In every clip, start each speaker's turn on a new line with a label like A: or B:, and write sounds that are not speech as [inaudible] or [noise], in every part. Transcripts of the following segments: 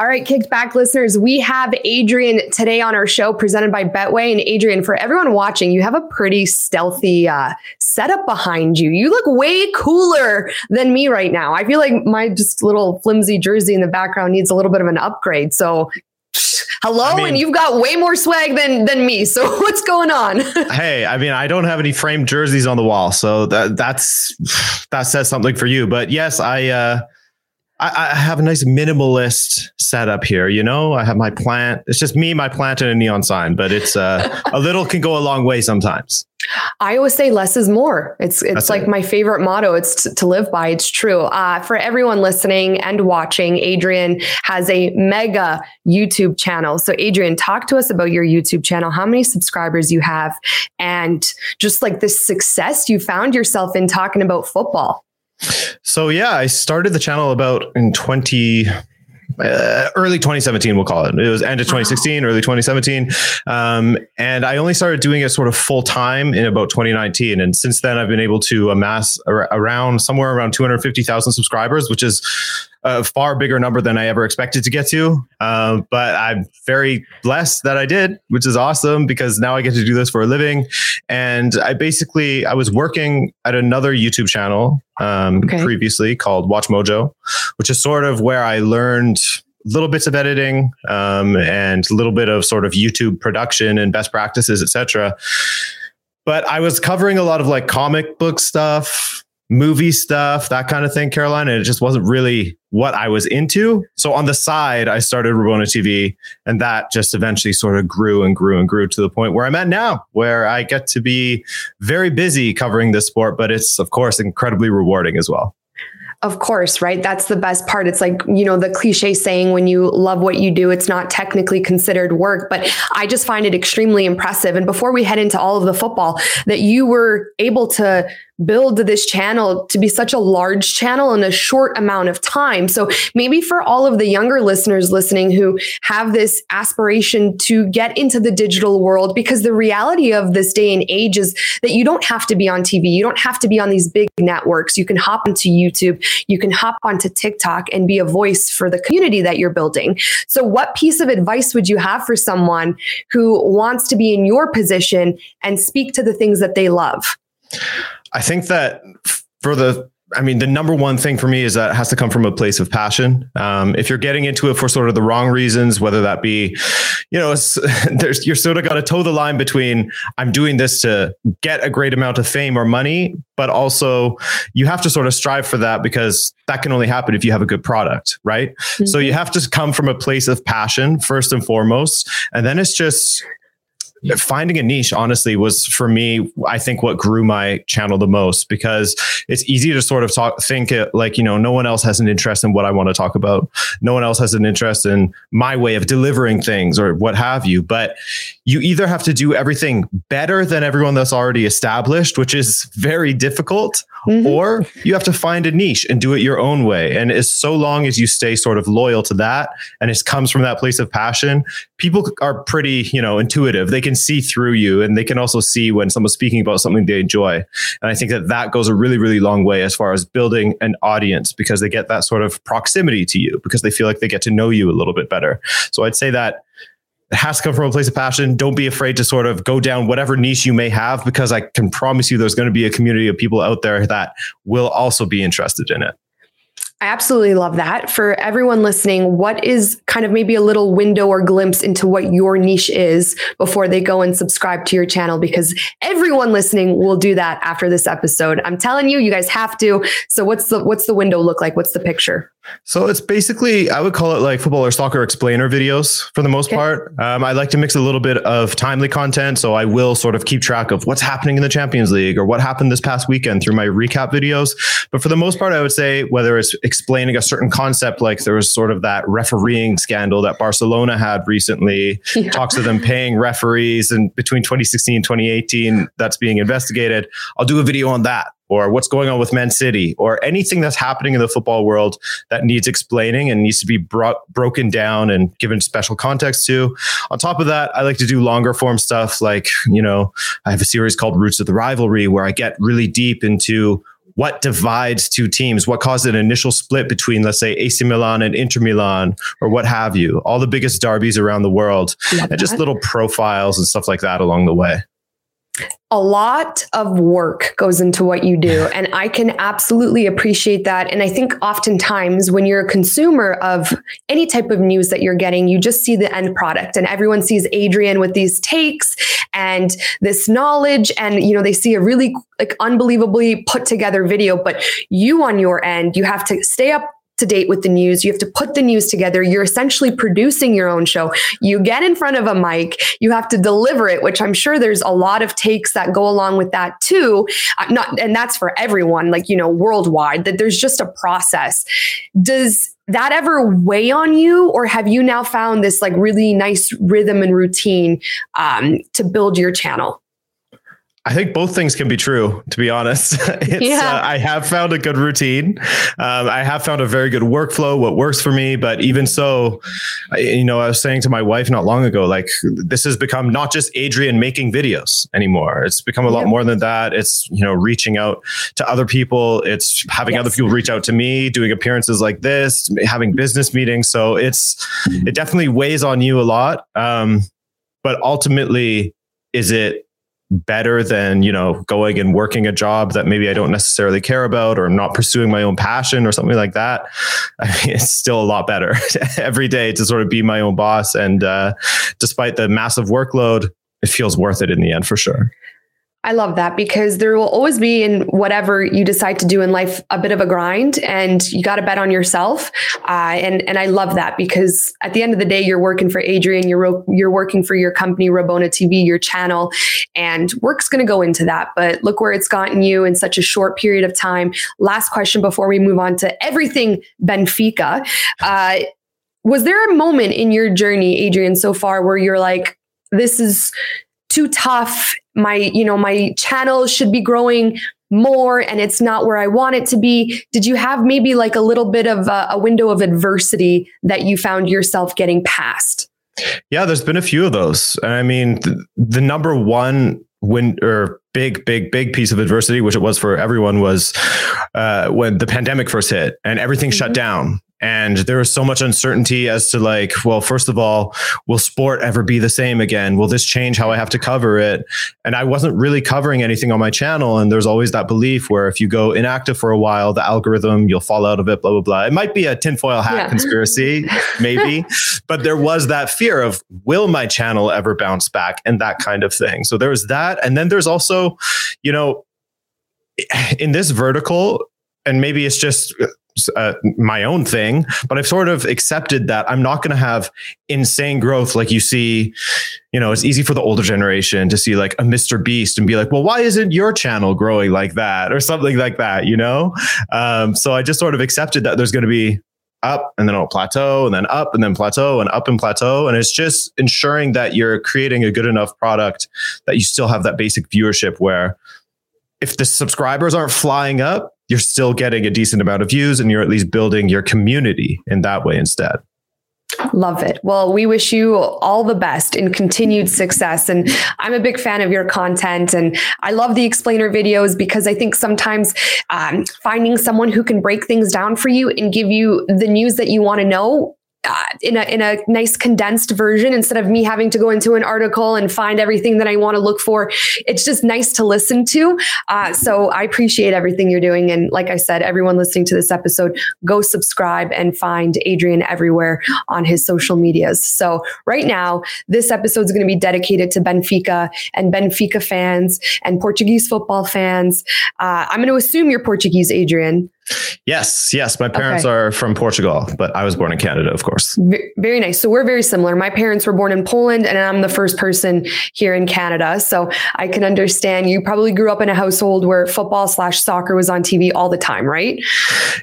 A: All right, kicked back listeners, we have Adrian today on our show presented by Betway. And Adrian, for everyone watching, you have a pretty stealthy uh, setup behind you. You look way cooler than me right now. I feel like my just little flimsy jersey in the background needs a little bit of an upgrade. So [sniffs] hello I mean, and you've got way more swag than than me so [laughs] what's going on [laughs]
B: hey i mean i don't have any framed jerseys on the wall so that that's [sighs] that says something for you but yes i uh I, I, have a nice minimalist setup here. You know, I have my plant. It's just me, my plant, and a neon sign. But it's uh, a little can go a long way sometimes.
A: I always say less is more. It's it's That's like it. my favorite motto. It's t- to live by. It's true. Uh, for everyone listening and watching, Adrian has a mega YouTube channel. So, Adrian, talk to us about your YouTube channel. How many subscribers you have, and just like the success you found yourself in talking about football.
B: So yeah, I started the channel about in 20 uh, early 2017 we'll call it. It was end of 2016 wow. early 2017 um, and i only started doing it sort of full time in about 2019 and since then i've been able to amass ar- around somewhere around 250000 subscribers which is a far bigger number than I ever expected to get to. Um, but I'm very blessed that I did, which is awesome because now I get to do this for a living. And I basically I was working at another YouTube channel um, okay. previously called Watch Mojo, which is sort of where I learned little bits of editing um, and a little bit of sort of YouTube production and best practices, etc. But I was covering a lot of like comic book stuff, movie stuff, that kind of thing, Caroline. And it just wasn't really what I was into. So on the side, I started Rabona TV, and that just eventually sort of grew and grew and grew to the point where I'm at now, where I get to be very busy covering this sport, but it's, of course, incredibly rewarding as well.
A: Of course, right? That's the best part. It's like, you know, the cliche saying when you love what you do, it's not technically considered work, but I just find it extremely impressive. And before we head into all of the football, that you were able to build this channel to be such a large channel in a short amount of time. So maybe for all of the younger listeners listening who have this aspiration to get into the digital world, because the reality of this day and age is that you don't have to be on TV. You don't have to be on these big networks. You can hop into YouTube. You can hop onto TikTok and be a voice for the community that you're building. So what piece of advice would you have for someone who wants to be in your position and speak to the things that they love?
B: I think that for the I mean, the number one thing for me is that it has to come from a place of passion. Um, if you're getting into it for sort of the wrong reasons, whether that be, you know, [laughs] there's you're sort of got to toe the line between I'm doing this to get a great amount of fame or money, but also you have to sort of strive for that because that can only happen if you have a good product, right? Mm-hmm. So you have to come from a place of passion first and foremost, and then it's just finding a niche honestly was for me i think what grew my channel the most because it's easy to sort of talk think it like you know no one else has an interest in what i want to talk about. No one else has an interest in my way of delivering things or what have you. But you either have to do everything better than everyone that's already established which is very difficult mm-hmm. or you have to find a niche and do it your own way. And as so long as you stay sort of loyal to that and it comes from that place of passion people are pretty you know intuitive. They can can see through you and they can also see when someone's speaking about something they enjoy. And I think that that goes a really, really long way as far as building an audience because they get that sort of proximity to you because they feel like they get to know you a little bit better. So I'd say that it has to come from a place of passion. Don't be afraid to sort of go down whatever niche you may have because I can promise you there's going to be a community of people out there that will also be interested in it.
A: I absolutely love that. For everyone listening, what is kind of maybe a little window or glimpse into what your niche is before they go and subscribe to your channel? Because everyone listening will do that after this episode. I'm telling you, you guys have to. So what's the what's the window look like? What's the picture?
B: So it's basically, I would call it like football or soccer explainer videos for the most okay. part. Um, I like to mix a little bit of timely content. So I will sort of keep track of what's happening in the Champions League or what happened this past weekend through my recap videos. But for the most part, I would say whether it's explaining a certain concept, like there was sort of that refereeing scandal that Barcelona had recently, yeah. talks of them paying referees and between 2016 and 2018 that's being investigated. I'll do a video on that or what's going on with Man City or anything that's happening in the football world that needs explaining and needs to be brought broken down and given special context to. On top of that, I like to do longer form stuff like, you know, I have a series called Roots of the Rivalry where I get really deep into what divides two teams, what caused an initial split between, let's say, AC Milan and Inter Milan, or what have you. All the biggest derbies around the world, Love and just little profiles and stuff like that along the way
A: a lot of work goes into what you do. And I can absolutely appreciate that. And I think oftentimes when you're a consumer of any type of news that you're getting, you just see the end product and everyone sees Adrian with these takes and this knowledge. And, you know, they see a really like unbelievably put together video, but you on your end, you have to stay up to date with the news. You have to put the news together. You're essentially producing your own show. You get in front of a mic, you have to deliver it, which I'm sure there's a lot of takes that go along with that too. Uh, not, and that's for everyone, like, you know, worldwide, that there's just a process. Does that ever weigh on you or have you now found this like really nice rhythm and routine um, to build your channel
B: I think both things can be true, to be honest. [laughs] yeah. Uh, I have found a good routine. Um, I have found a very good workflow, what works for me. But even so, I, you know, I was saying to my wife not long ago, like this has become not just Adrian making videos anymore. It's become a lot more than that. It's, you know, reaching out to other people. It's having yes. other people reach out to me, doing appearances like this, having business meetings. So it's, it definitely weighs on you a lot. Um, but ultimately, is it better than you know going and working a job that maybe I don't necessarily care about or I'm not pursuing my own passion or something like that. I mean, it's still a lot better [laughs] every day to sort of be my own boss. And uh, despite the massive workload, it feels worth it in the end for sure.
A: I love that because there will always be in whatever you decide to do in life a bit of a grind, and you got to bet on yourself. Uh, and and I love that because at the end of the day, you're working for Adrian, you're you're working for your company, Rabona TV, your channel, and work's going to go into that. But look where it's gotten you in such a short period of time. Last question before we move on to everything Benfica. Uh, was there a moment in your journey, Adrian, so far where you're like, this is too tough. My, you know, my channel should be growing more and it's not where I want it to be. Did you have maybe like a little bit of a, a window of adversity that you found yourself getting past?
B: Yeah, there's been a few of those. And I mean, the, the number one win or big, big, big piece of adversity, which it was for everyone, was uh, when the pandemic first hit and everything mm-hmm. shut down and there was so much uncertainty as to like well first of all will sport ever be the same again? Will this change how i have to cover it? And i wasn't really covering anything on my channel. And there's always that belief where if you go inactive for a while the algorithm you'll fall out of it blah blah blah. It might be a tinfoil hat yeah. conspiracy [laughs] maybe. But there was that fear of will my channel ever bounce back? And that kind of thing. So there was that. And then there's also you know in this vertical and maybe it's just uh, my own thing, but I've sort of accepted that I'm not going to have insane growth like you see. You know, it's easy for the older generation to see like a Mr. Beast and be like, well, why isn't your channel growing like that or something like that? You know, um, so I just sort of accepted that there's going to be up and then it'll plateau and then up and then plateau and up and plateau. And it's just ensuring that you're creating a good enough product that you still have that basic viewership where if the subscribers aren't flying up, you're still getting a decent amount of views and you're at least building your community in that way instead.
A: Love it. Well, we wish you all the best and continued success. And I'm a big fan of your content. And I love the explainer videos because I think sometimes um, finding someone who can break things down for you and give you the news that you want to know uh, in a in a nice condensed version instead of me having to go into an article and find everything that I want to look for. It's just nice to listen to. Uh, so I appreciate everything you're doing, and like I said, everyone listening to this episode, go subscribe and find Adrian everywhere on his social medias. So right now, this episode is going to be dedicated to Benfica and Benfica fans and Portuguese football fans. Uh, I'm going to assume you're Portuguese, Adrian.
B: Yes, yes. My parents okay. are from Portugal, but I was born in Canada, of course.
A: very nice. So we're very similar. My parents were born in Poland, and I'm the first person here in Canada. So I can understand. You probably grew up in a household where football slash soccer was on TV all the time, right?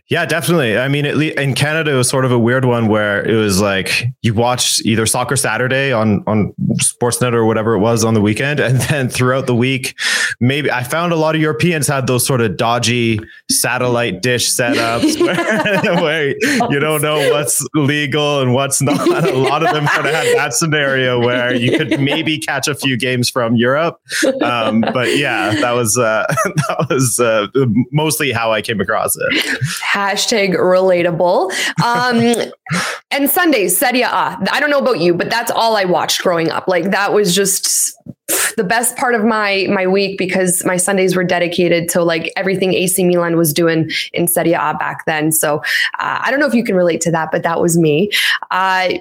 B: Yeah, definitely. I mean, in Canada, it was sort of a weird one where it was like you watched either Soccer Saturday on on Sportsnet or whatever it was on the weekend, [laughs] and then throughout the week, maybe I found a lot of Europeans had those sort of dodgy satellite dish ish setups [laughs] where, where, you don't know what's legal and what's not. A lot of them kind of had that scenario where you could maybe catch a few games from Europe. Um, but yeah, that was uh, [laughs] that was uh, mostly how I came across it.
A: Hashtag relatable. Um, and Sundays, Serie A. I don't know about you, but that's all I watched growing up. Like that was just the best part of my my week because my Sundays were dedicated to like everything AC Milan was doing in Serie A back then. So uh, I don't know if you can relate to that, but that was me. Uh,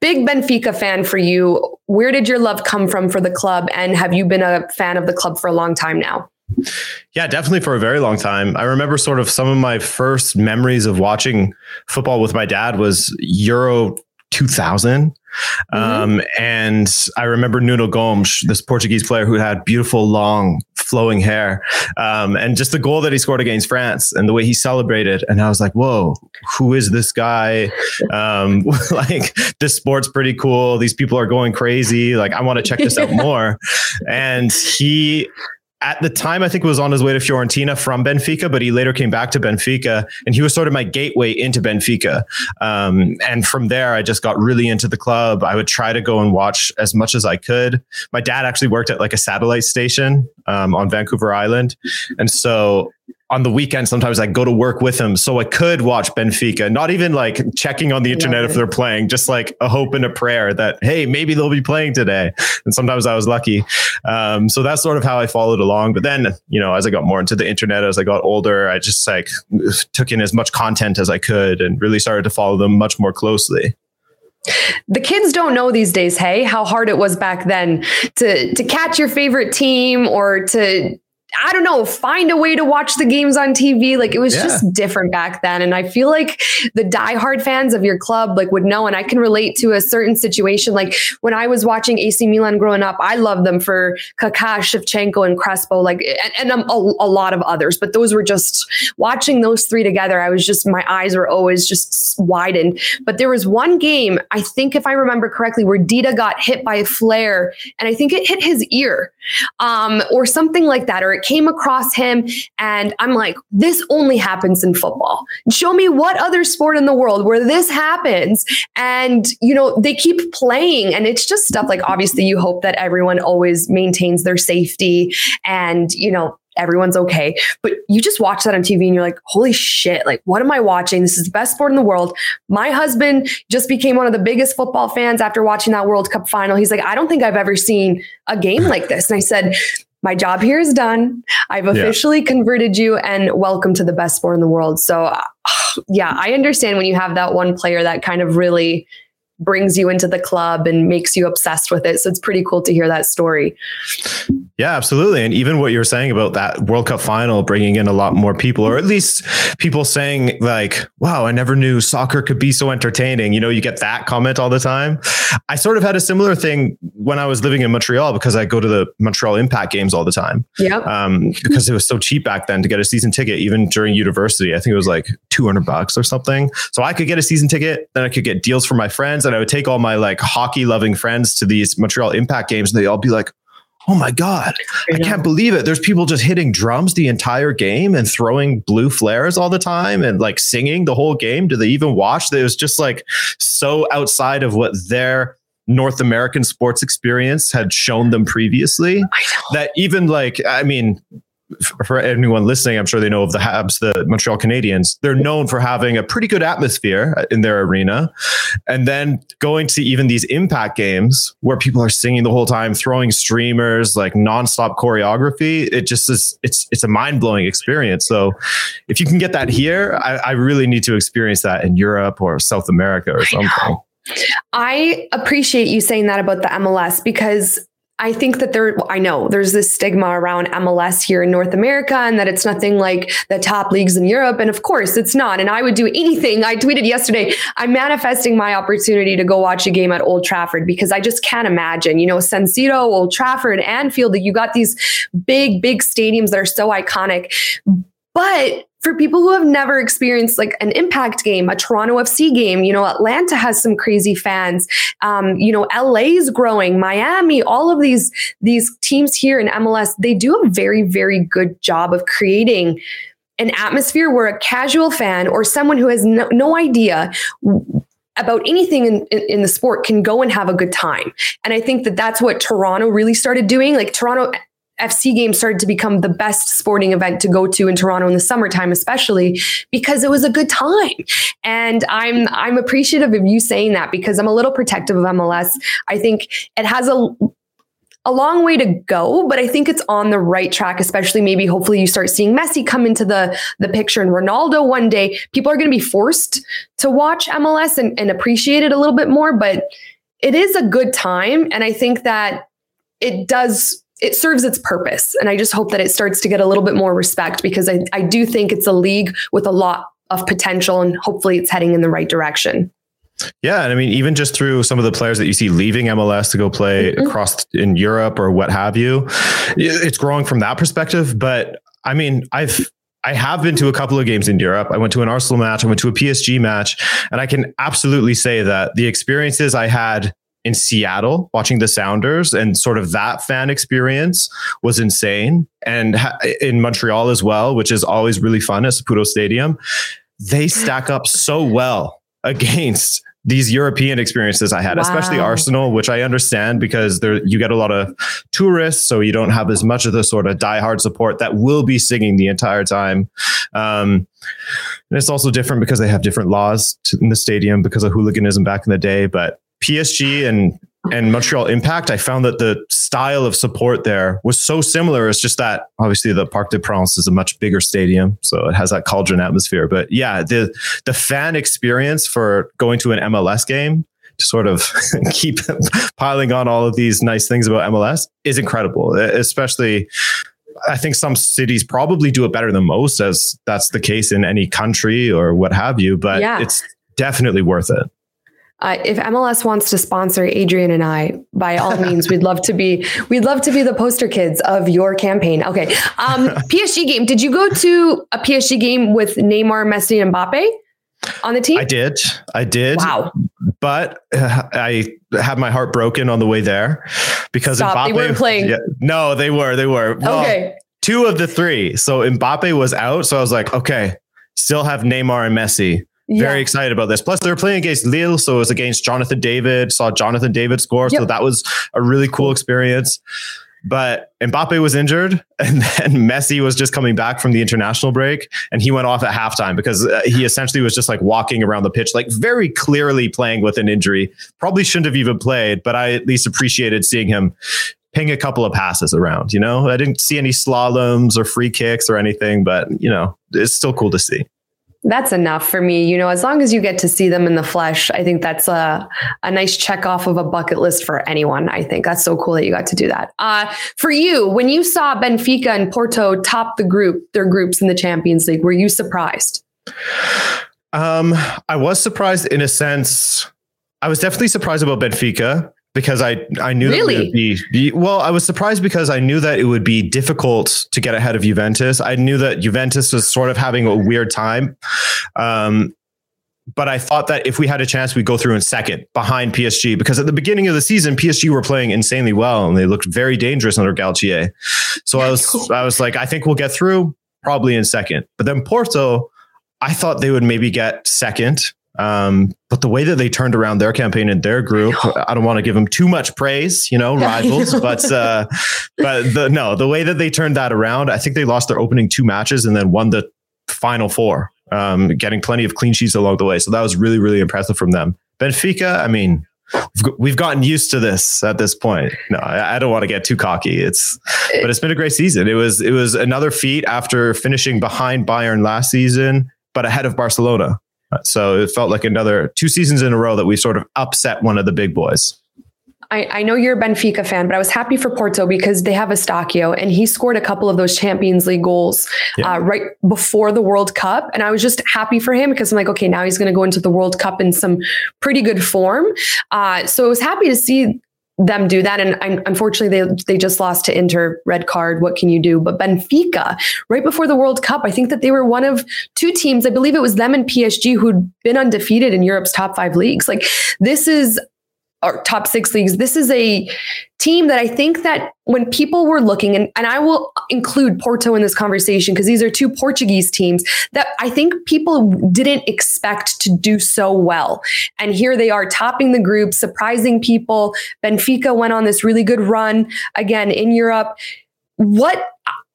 A: big Benfica fan for you. Where did your love come from for the club, and have you been a fan of the club for a long time now?
B: Yeah, definitely for a very long time. I remember sort of some of my first memories of watching football with my dad was Euro 2000. Mm-hmm. Um, and I remember Nuno Gomes, this Portuguese player who had beautiful, long, flowing hair, um, and just the goal that he scored against France and the way he celebrated. And I was like, whoa, who is this guy? Um, [laughs] like, this sport's pretty cool. These people are going crazy. Like, I want to check this out [laughs] more. And he at the time, I think it was on his way to Fiorentina from Benfica, but he later came back to Benfica, and he was sort of my gateway into Benfica. Um, and from there, I just got really into the club. I would try to go and watch as much as I could. My dad actually worked at like a satellite station um, on Vancouver Island, and so on the weekend, sometimes I go to work with him so I could watch Benfica, not even like checking on the internet if they're playing, just like a hope and a prayer that, hey, maybe they'll be playing today. And sometimes I was lucky. Um, so that's sort of how I followed along. But then, you know, as I got more into the internet, as I got older, I just like took in as much content as I could and really started to follow them much more closely
A: the kids don't know these days hey how hard it was back then to to catch your favorite team or to I don't know, find a way to watch the games on TV. Like it was yeah. just different back then. And I feel like the diehard fans of your club like would know. And I can relate to a certain situation. Like when I was watching AC Milan growing up, I loved them for Kaká, Shevchenko, and Crespo, like and, and um, a, a, lot of others. But those were just watching those three together. I was just my eyes were always just widened. But there was one game, I think if I remember correctly, where Dida got hit by a flare, and I think it hit his ear, um, or something like that, or it came across him and I'm like, this only happens in football. Show me what other sport in the world where this happens. And, you know, they keep playing and it's just stuff like obviously you hope that everyone always maintains their safety and, you know, everyone's okay. But you just watch that on TV and you're like, holy shit, like, what am I watching? This is the best sport in the world. My husband just became one of the biggest football fans after watching that World Cup final. He's like, I don't think I've ever seen a game like this. And I said, my job here is done. I've officially yeah. converted you and welcome to the best sport in the world. So, uh, yeah, I understand when you have that one player that kind of really brings you into the club and makes you obsessed with it. So it's pretty cool to hear that story.
B: Yeah, absolutely. And even what you're saying about that World Cup final bringing in a lot more people, or at least people saying, like, wow, I never knew soccer could be so entertaining. You know, you get that comment all the time. I sort of had a similar thing when I was living in Montreal because I go to the Montreal Impact games all the time.
A: Yeah.
B: Um, because it was so cheap back then to get a season ticket, even during university. I think it was like 200 bucks or something. So I could get a season ticket, then I could get deals for my friends and I would take all my like hockey loving friends to these Montreal Impact games, and they all be like, "Oh my god, I can't believe it! There's people just hitting drums the entire game and throwing blue flares all the time and like singing the whole game. Do they even watch? It was just like so outside of what their North American sports experience had shown them previously that even like I mean for anyone listening, I'm sure they know of the Habs, the Montreal Canadiens. They're known for having a pretty good atmosphere in their arena. And then going to even these impact games where people are singing the whole time, throwing streamers, like nonstop choreography, it just is, it's, it's a mind blowing experience. So if you can get that here, I, I, really need to experience that in Europe or South America or something.
A: I appreciate you saying that about the MLS because I think that there, I know there's this stigma around MLS here in North America and that it's nothing like the top leagues in Europe. And of course it's not. And I would do anything. I tweeted yesterday, I'm manifesting my opportunity to go watch a game at Old Trafford because I just can't imagine, you know, San Siro, Old Trafford, Anfield, that you got these big, big stadiums that are so iconic. But for people who have never experienced like an impact game, a Toronto FC game, you know, Atlanta has some crazy fans. Um, you know, LA's growing, Miami, all of these these teams here in MLS, they do a very very good job of creating an atmosphere where a casual fan or someone who has no, no idea about anything in, in, in, the sport can go and have a good time. And I think that that's what Toronto really started doing. Like Toronto FC games started to become the best sporting event to go to in Toronto in the summertime, especially because it was a good time. And I'm I'm appreciative of you saying that because I'm a little protective of MLS. I think it has a a long way to go, but I think it's on the right track, especially maybe hopefully you start seeing Messi come into the, the picture and Ronaldo one day. People are going to be forced to watch MLS and, and appreciate it a little bit more, but it is a good time. And I think that it does it serves its purpose. And I just hope that it starts to get a little bit more respect because I, I do think it's a league with a lot of potential and hopefully it's heading in the right direction.
B: Yeah, and I mean, even just through some of the players that you see leaving MLS to go play mm-hmm. across in Europe or what have you, it's growing from that perspective. But I mean, I've I have been to a couple of games in Europe. I went to an Arsenal match, I went to a PSG match, and I can absolutely say that the experiences I had in Seattle watching the Sounders and sort of that fan experience was insane. And in Montreal as well, which is always really fun at Saputo Stadium, they stack up so well against these European experiences I had, wow. especially Arsenal, which I understand because there you get a lot of tourists, so you don't have as much of the sort of diehard support that will be singing the entire time. Um, and it's also different because they have different laws to, in the stadium because of hooliganism back in the day. But PSG and and Montreal Impact, I found that the style of support there was so similar. It's just that obviously the Parc des Princes is a much bigger stadium, so it has that cauldron atmosphere. But yeah, the the fan experience for going to an MLS game to sort of [laughs] keep piling on all of these nice things about MLS is incredible, especially. I think some cities probably do it better than most, as that's the case in any country or what have you. But yeah. it's definitely worth it.
A: Uh, if MLS wants to sponsor Adrian and I, by all [laughs] means, we'd love to be we'd love to be the poster kids of your campaign. Okay, um, [laughs] PSG game. Did you go to a PSG game with Neymar, Messi, and Mbappe on the team?
B: I did. I did.
A: Wow.
B: But uh, I had my heart broken on the way there because
A: Stop, Mbappe, they weren't playing. Yeah,
B: no, they were. They were.
A: Well, okay.
B: Two of the three. So Mbappe was out. So I was like, okay, still have Neymar and Messi. Very yeah. excited about this. Plus, they're playing against Lille, so it was against Jonathan David. Saw Jonathan David score, yep. so that was a really cool experience. But Mbappe was injured, [laughs] and then Messi was just coming back from the international break, and he went off at halftime because uh, he essentially was just like walking around the pitch, like very clearly playing with an injury. Probably shouldn't have even played, but I at least appreciated seeing him ping a couple of passes around. You know, I didn't see any slaloms or free kicks or anything, but you know, it's still cool to see
A: that's enough for me. You know, as long as you get to see them in the flesh, I think that's a, a nice check off of a bucket list for anyone. I think that's so cool that you got to do that. Uh, for you, when you saw Benfica and Porto top the group, their groups in the Champions League, were you surprised?
B: Um, I was surprised in a sense. I was definitely surprised about Benfica because I I knew
A: really?
B: that it would be, be, well. I was surprised because I knew that it would be difficult to get ahead of Juventus. I knew that Juventus was sort of having a weird time, um, but I thought that if we had a chance, we'd go through in second behind PSG because at the beginning of the season, PSG were playing insanely well and they looked very dangerous under Galtier. So I was [laughs] I was like, I think we'll get through probably in second. But then Porto, I thought they would maybe get second um, but the way that they turned around their campaign in their group, I, don't want to give them too much praise, you know, [laughs] rivals, but uh, but the no, the way that they turned that around, I think they lost their opening two matches and then won the final four, um, getting plenty of clean sheets along the way. So that was really really impressive from them. Benfica, I mean, we've gotten used to this at this point. No, I, I don't want to get too cocky. It's, but it's been a great season. It was, it was another feat after finishing behind Bayern last season, but ahead of Barcelona. So it felt like another two seasons in a row that we sort of upset one of the big boys.
A: I, I, know you're a Benfica fan, but I was happy for Porto because they have Eustáquio and he scored a couple of those Champions League goals yeah. uh, right before the World Cup. And I was just happy for him because I'm like, okay, now he's going to go into the World Cup in some pretty good form. Uh, so I was happy to see them do that. And unfortunately, they they just lost to Inter, red card. What can you do? But Benfica, right before the World Cup, I think that they were one of two teams. I believe it was them and PSG who'd been undefeated in Europe's top five leagues. Like this is or top six leagues. This is a team that I think that when people were looking, and, and I will include Porto in this conversation because these are two Portuguese teams that I think people didn't expect to do so well. And here they are topping the group, surprising people. Benfica went on this really good run again in Europe. What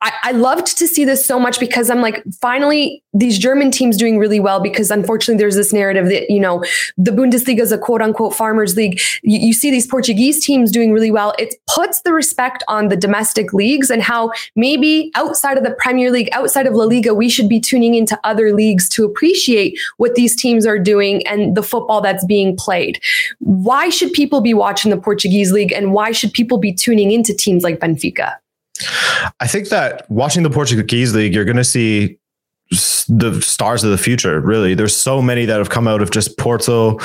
A: I, I, loved to see this so much because I'm like, finally, these German teams doing really well because unfortunately there's this narrative that, you know, the Bundesliga is a quote unquote farmers league. You, you see these Portuguese teams doing really well. It puts the respect on the domestic leagues and how maybe outside of the Premier League, outside of La Liga, we should be tuning into other leagues to appreciate what these teams are doing and the football that's being played. Why should people be watching the Portuguese league and why should people be tuning into teams like Benfica?
B: I think that watching the Portuguese league, you're going to see the stars of the future. Really, there's so many that have come out of just Porto,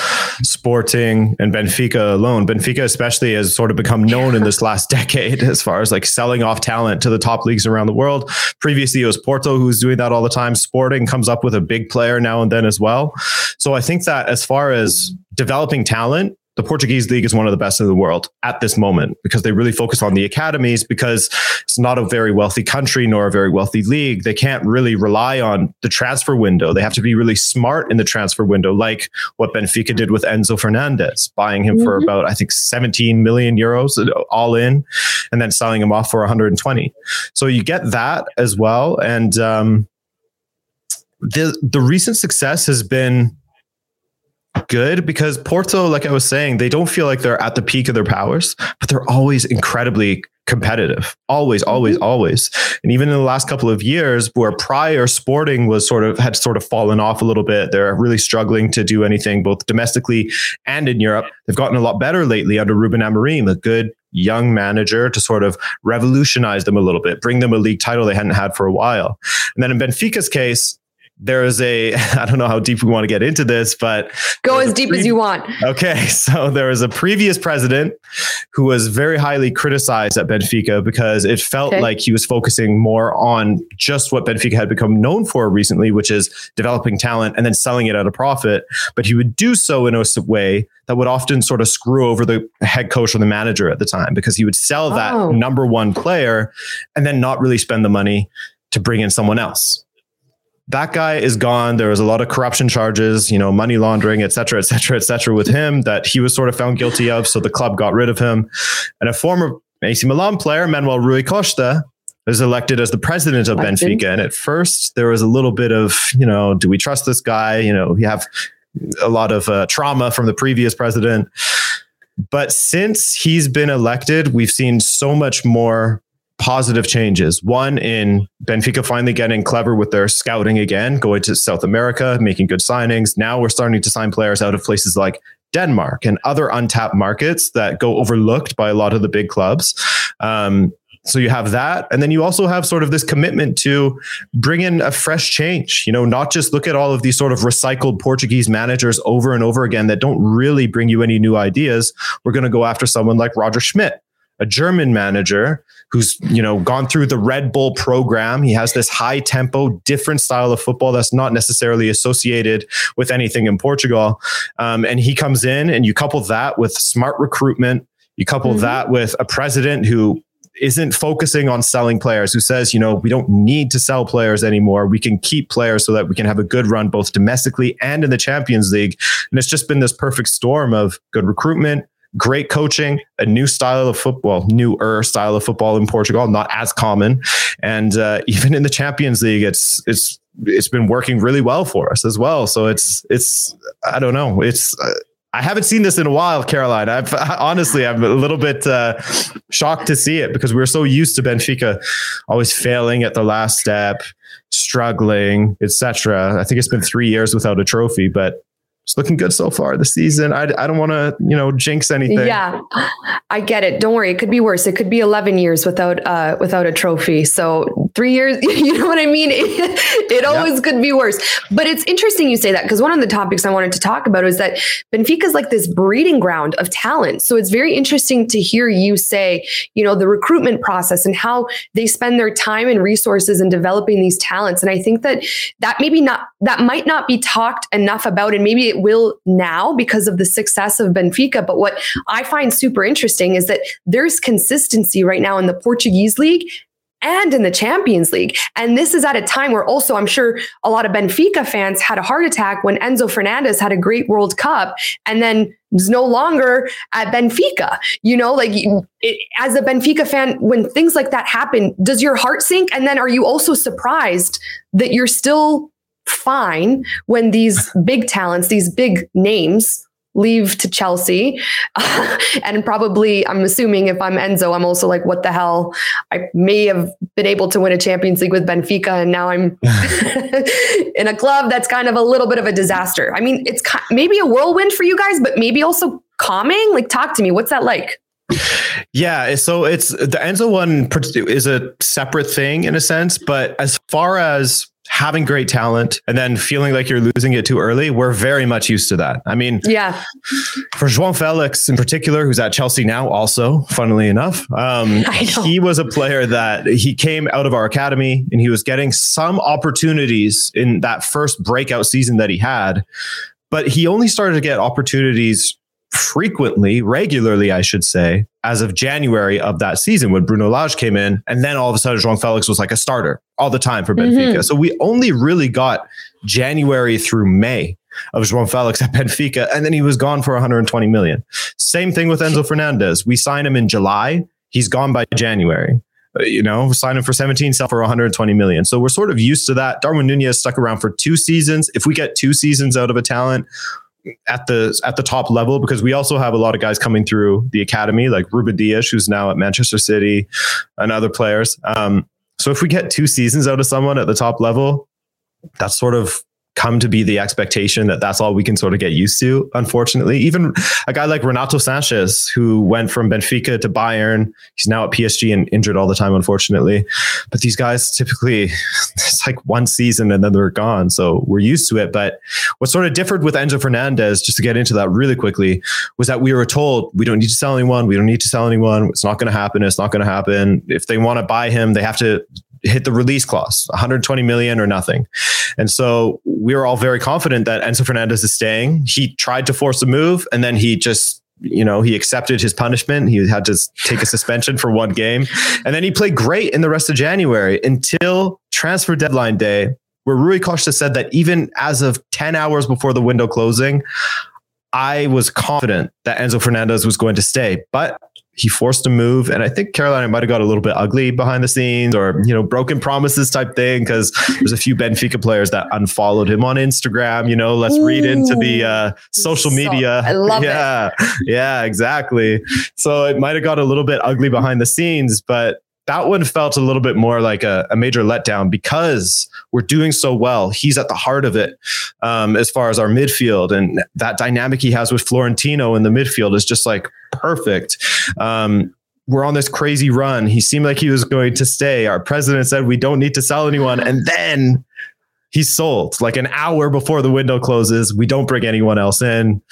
B: Sporting, and Benfica alone. Benfica, especially, has sort of become known in this [laughs] last decade as far as like selling off talent to the top leagues around the world. Previously, it was Porto who's doing that all the time. Sporting comes up with a big player now and then as well. So I think that as far as developing talent, the Portuguese league is one of the best in the world at this moment because they really focus on the academies because it's not a very wealthy country nor a very wealthy league. They can't really rely on the transfer window. They have to be really smart in the transfer window, like what Benfica did with Enzo Fernandez, buying him mm-hmm. for about, I think, 17 million euros all in and then selling him off for 120. So you get that as well. And, um, the, the recent success has been good because Porto, like I was saying, they don't feel like they're at the peak of their powers, but they're always incredibly competitive. Always, always, mm-hmm. always. And even in the last couple of years, where prior sporting was sort of had sort of fallen off a little bit, they're really struggling to do anything both domestically and in Europe. They've gotten a lot better lately under Ruben Amorim, a good young manager to sort of revolutionize them a little bit, bring them a league title they hadn't had for a while. And then in Benfica's case, there is a [laughs] I don't know how deep we want to get into this, but
A: go as deep pre- as you want.
B: Okay, [laughs] so there was a previous president who was very highly criticized at Benfica because it felt okay. like he was focusing more on just what Benfica had become known for recently, which is developing talent and then selling it at a profit. But he would do so in a way that would often sort of screw over the head coach or the manager at the time because he would sell that oh. number one player and then not really spend the money to bring in someone else that guy is gone. There was a lot of corruption charges, you know, money laundering, et cetera, et cetera, et cetera, with him that he was sort of found guilty of. So the club got rid of him. And a former AC Milan player, Manuel Rui Costa, was elected as the president of Benfica. And at first, there was a little bit of, you know, do we trust this guy? You know, we have a lot of uh, trauma from the previous president. But since he's been elected, we've seen so much more positive changes. One in Benfica finally getting clever with their scouting again, going to South America, making good signings. Now we're starting to sign players out of places like Denmark and other untapped markets that go overlooked by a lot of the big clubs. Um, so you have that. And then you also have sort of this commitment to bring in a fresh change, you know, not just look at all of these sort of recycled Portuguese managers over and over again that don't really bring you any new ideas. We're going to go after someone like Roger Schmidt, a German manager who's you know gone through the Red Bull program. He has this high tempo, different style of football that's not necessarily associated with anything in Portugal. Um, and he comes in, and you couple that with smart recruitment. You couple mm-hmm. that with a president who isn't focusing on selling players who says, you know, we don't need to sell players anymore. We can keep players so that we can have a good run both domestically and in the Champions League. And it's just been this perfect storm of good recruitment, great coaching, a new style of football, newer style of football in Portugal, not as common, and uh, [laughs] even in the Champions League, it's it's it's been working really well for us as well. So it's it's I don't know, it's. Uh, I haven't seen this in a while, Caroline. I've [laughs] honestly, I'm a little bit uh, shocked to see it because we're so used to Benfica always failing at the last step, struggling, etc. I think it's been three years without a trophy, but it's looking good so far this season. I, I don't want to, you know, jinx anything.
A: Yeah, I get it. Don't worry. It could be worse. It could be 11 years without, uh, without a trophy. So three years. [laughs] You know what I mean? [laughs] It, it always could be worse. But it's interesting you say that because one of the topics I wanted to talk about is that Benfica is like this breeding ground of talent. So it's very interesting to hear you say, you know, the recruitment process and how they spend their time and resources in developing these talents. And I think that that maybe not, that might not be talked enough about. And maybe it will now because of the success of Benfica. But what I find super interesting is that there's consistency right now in the Portuguese league and in the Champions League. And this is at a time where also I'm sure a lot of Benfica fans had a heart attack when Enzo Fernandez had a great World Cup and then was no longer at Benfica. You know, like it, as a Benfica fan, when things like that happen, does your heart sink? And then are you also surprised that you're still fine when these big talents, these big names, leave to Chelsea. [laughs] and probably, I'm assuming if I'm Enzo, I'm also like, what the hell? I may have been able to win a Champions League with Benfica, and now I'm [laughs] [laughs] in a club that's kind of a little bit of a disaster. I mean, it's maybe a whirlwind for you guys, but maybe also calming. Like, talk to me. What's that like?
B: Yeah, so it's the Enzo one is a separate thing in a sense, but as far as having great talent and then feeling like you're losing it too early, we're very much used to that. I mean,
A: yeah.
B: For João Felix in particular, who's at Chelsea now, also, funnily enough, um, [laughs] he was a player that he came out of our academy and he was getting some opportunities in that first breakout season that he had. But he only started to get opportunities frequently, regularly, I should say, as of January of that season when Bruno Lage came in. And then all of a sudden, João Felix was like a starter all the time for Benfica. Mm-hmm. So we only really got January through May of João Felix at Benfica. And then he was gone for 120 million. Same thing with Enzo Fernandez. We signed him in July. He's gone by January. Uh, you know, sign him for 17, sell for 120 million. So we're sort of used to that. Darwin Nunez stuck around for two seasons. If we get two seasons out of a talent, at the at the top level because we also have a lot of guys coming through the academy like Ruben Dias who's now at Manchester City and other players. Um, so if we get two seasons out of someone at the top level that's sort of come to be the expectation that that's all we can sort of get used to. Unfortunately, even a guy like Renato Sanches, who went from Benfica to Bayern, he's now at PSG and injured all the time, unfortunately. But these guys typically, [laughs] it's like one season and then they're gone. So we're used to it. But what sort of differed with Enzo Fernandez, just to get into that really quickly, was that we were told we don't need to sell anyone. We don't need to sell anyone. It's not going to happen. It's not going to happen. If they want to buy him, they have to hit the release clause 120 million or nothing. And so we were all very confident that enzo fernandez is staying. He tried to force a move and then he just you know he accepted his punishment. He had to take a suspension for one game. And then he played great in the rest of january until transfer deadline day where rui costa said that even as of 10 hours before the window closing I was confident that Enzo Fernandez was going to stay, but he forced a move. And I think Carolina might have got a little bit ugly behind the scenes or, you know, broken promises type thing because there's a few Benfica players that unfollowed him on Instagram. You know, let's Ooh, read into the uh, social so, media.
A: I love
B: yeah,
A: it.
B: Yeah, exactly. So it might have got a little bit ugly behind the scenes, but that one felt a little bit more like a, a, major letdown because we're doing so well. He's at the heart of it um, as far as our midfield and that dynamic he has with Florentino in the midfield is just like perfect. Um, we're on this crazy run. He seemed like he was going to stay. Our president said we don't need to sell anyone. And then he's sold like an hour before the window closes. We don't bring anyone else in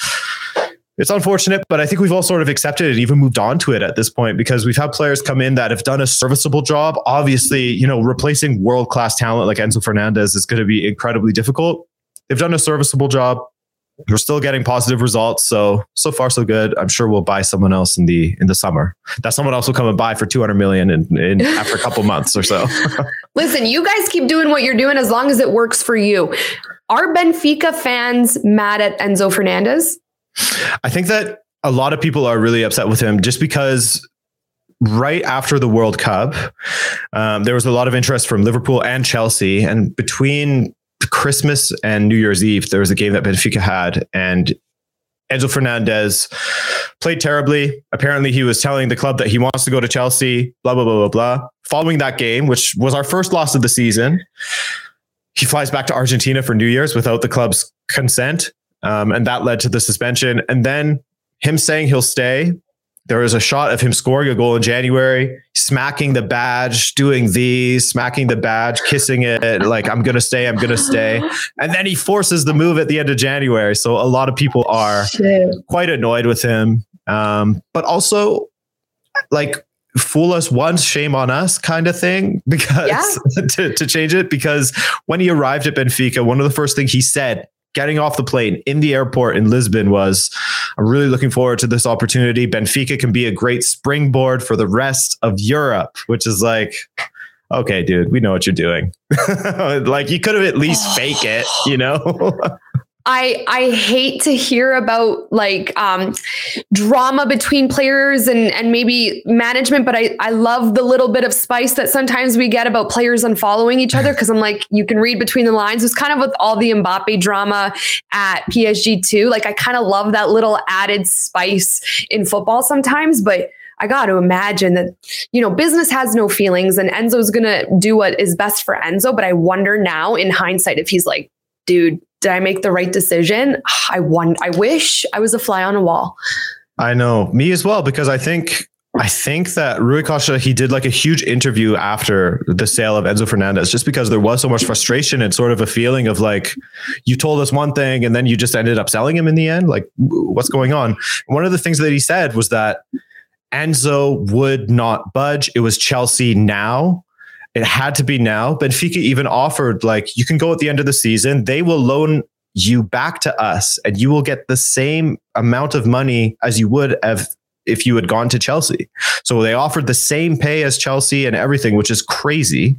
B: it's unfortunate, but I think we've all sort of accepted it, even moved on to it at this point because we've had players come in that have done a serviceable job. Obviously, you know, replacing world class talent like Enzo Fernandez is going to be incredibly difficult. They've done a serviceable job. We're still getting positive results, so so far so good. I'm sure we'll buy someone else in the in the summer. That someone else will come and buy for 200 million in, in [laughs] after a couple months or so. [laughs]
A: Listen, you guys keep doing what you're doing as long as it works for you. Are Benfica fans mad at Enzo Fernandez?
B: I think that a lot of people are really upset with him just because right after the World Cup, um, there was a lot of interest from Liverpool and Chelsea. And between Christmas and New Year's Eve, there was a game that Benfica had, and Enzo Fernandez played terribly. Apparently, he was telling the club that he wants to go to Chelsea, blah, blah, blah, blah, blah. Following that game, which was our first loss of the season, he flies back to Argentina for New Year's without the club's consent. Um, and that led to the suspension. And then him saying he'll stay there was a shot of him scoring a goal in January, smacking the badge, doing these, smacking the badge, kissing it, like, I'm going to stay, I'm going to stay. [laughs] And then he forces the move at the end of January. So a lot of people are Shit. quite annoyed with him. Um, but also, like, fool us once, shame on us kind of thing [laughs] because yeah. [laughs] to, to change it. Because when he arrived at Benfica, one of the first things he said getting off the plane in the airport in Lisbon was I'm really looking forward to this opportunity. Benfica can be a great springboard for the rest of Europe, which is like, okay, dude, we know what you're doing. [laughs] like you could have at least fake it, you know? [laughs]
A: I I hate to hear about like um, drama between players and and maybe management, but I I love the little bit of spice that sometimes we get about players unfollowing each other because I'm like you can read between the lines. It's kind of with all the Mbappe drama at PSG too. Like I kind of love that little added spice in football sometimes, but. I got to imagine that, you know, business has no feelings and Enzo's going to do what is best for Enzo. But I wonder now in hindsight if he's like, dude, did I make the right decision? I want, I wish I was a fly on a wall.
B: I know me as well because I think I think that Rui Costa he did like a huge interview after the sale of Enzo Fernandez just because there was so much frustration and sort of a feeling of like you told us one thing and then you just ended up selling him in the end like what's going on one of the things that he said was that Enzo would not budge it was Chelsea now it had to be now. Benfica even offered like you can go at the end of the season. They will loan you back to us and you will get the same amount of money as you would have if you had gone to Chelsea. So they offered the same pay as Chelsea and everything, which is crazy.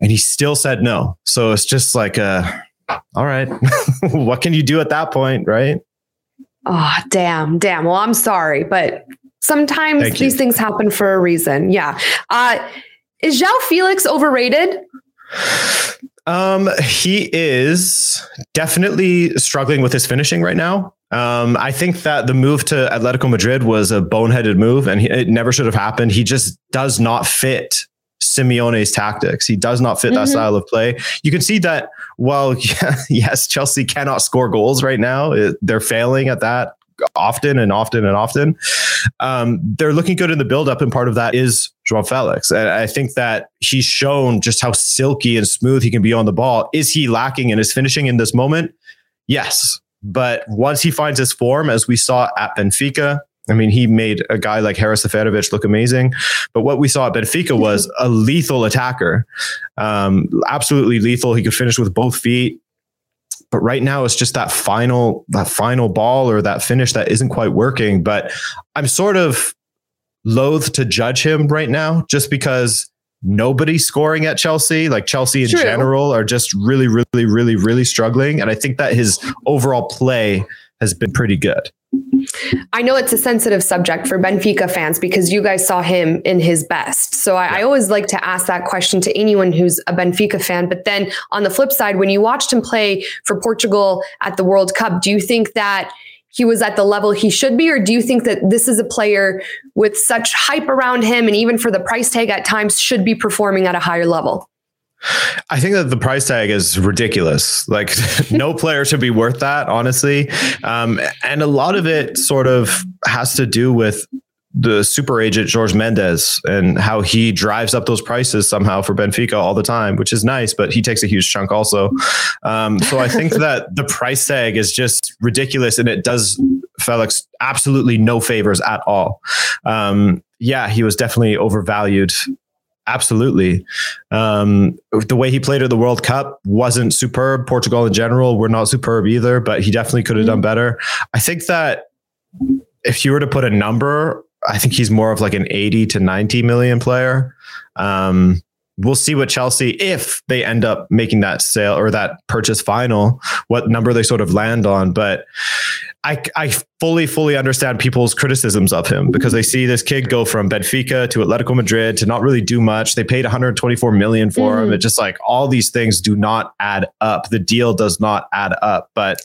B: And he still said no. So it's just like uh all right. [laughs] what can you do at that point, right?
A: Oh, damn, damn. Well, I'm sorry, but sometimes Thank these you. things happen for a reason. Yeah. Uh is João Felix overrated?
B: Um, he is definitely struggling with his finishing right now. Um, I think that the move to Atletico Madrid was a boneheaded move, and he, it never should have happened. He just does not fit Simeone's tactics. He does not fit that mm-hmm. style of play. You can see that. Well, [laughs] yes, Chelsea cannot score goals right now. It, they're failing at that often and often and often. Um, they're looking good in the buildup, and part of that is João Felix. And I think that he's shown just how silky and smooth he can be on the ball. Is he lacking in his finishing in this moment? Yes. But once he finds his form, as we saw at Benfica, I mean, he made a guy like Haris Seferovic look amazing. But what we saw at Benfica was a lethal attacker, um, absolutely lethal. He could finish with both feet. But right now it's just that final that final ball or that finish that isn't quite working. But I'm sort of loath to judge him right now just because nobody's scoring at Chelsea. Like Chelsea in True. general are just really, really, really, really struggling. And I think that his overall play has been pretty good.
A: I know it's a sensitive subject for Benfica fans because you guys saw him in his best. So I, yeah. I, always like to ask that question to anyone who's a Benfica fan. But then on the flip side, when you watched him play for Portugal at the World Cup, do you think that he was at the level he should be? Or do you think that this is a player with such hype around him and even for the price tag at times should be performing at a higher level?
B: I think that the price tag is ridiculous. Like, [laughs] no player should be worth that, honestly. Um, and a lot of it sort of has to do with the super agent George Mendes and how he drives up those prices somehow for Benfica all the time, which is nice, but he takes a huge chunk also. Um, so I think that [laughs] the price tag is just ridiculous and it does Felix absolutely no favors at all. Um, yeah, he was definitely overvalued Absolutely. Um, the way he played at the World Cup wasn't superb. Portugal in general were not superb either, but he definitely could have done better. I think that if you were to put a number, I think he's more of like an 80 to 90 million player. Um, we'll see what Chelsea, if they end up making that sale or that purchase final, what number they sort of land on. But I, I fully, fully understand people's criticisms of him because they see this kid go from Benfica to Atletico Madrid to not really do much. They paid 124 million for mm. him. It's just like all these things do not add up. The deal does not add up. But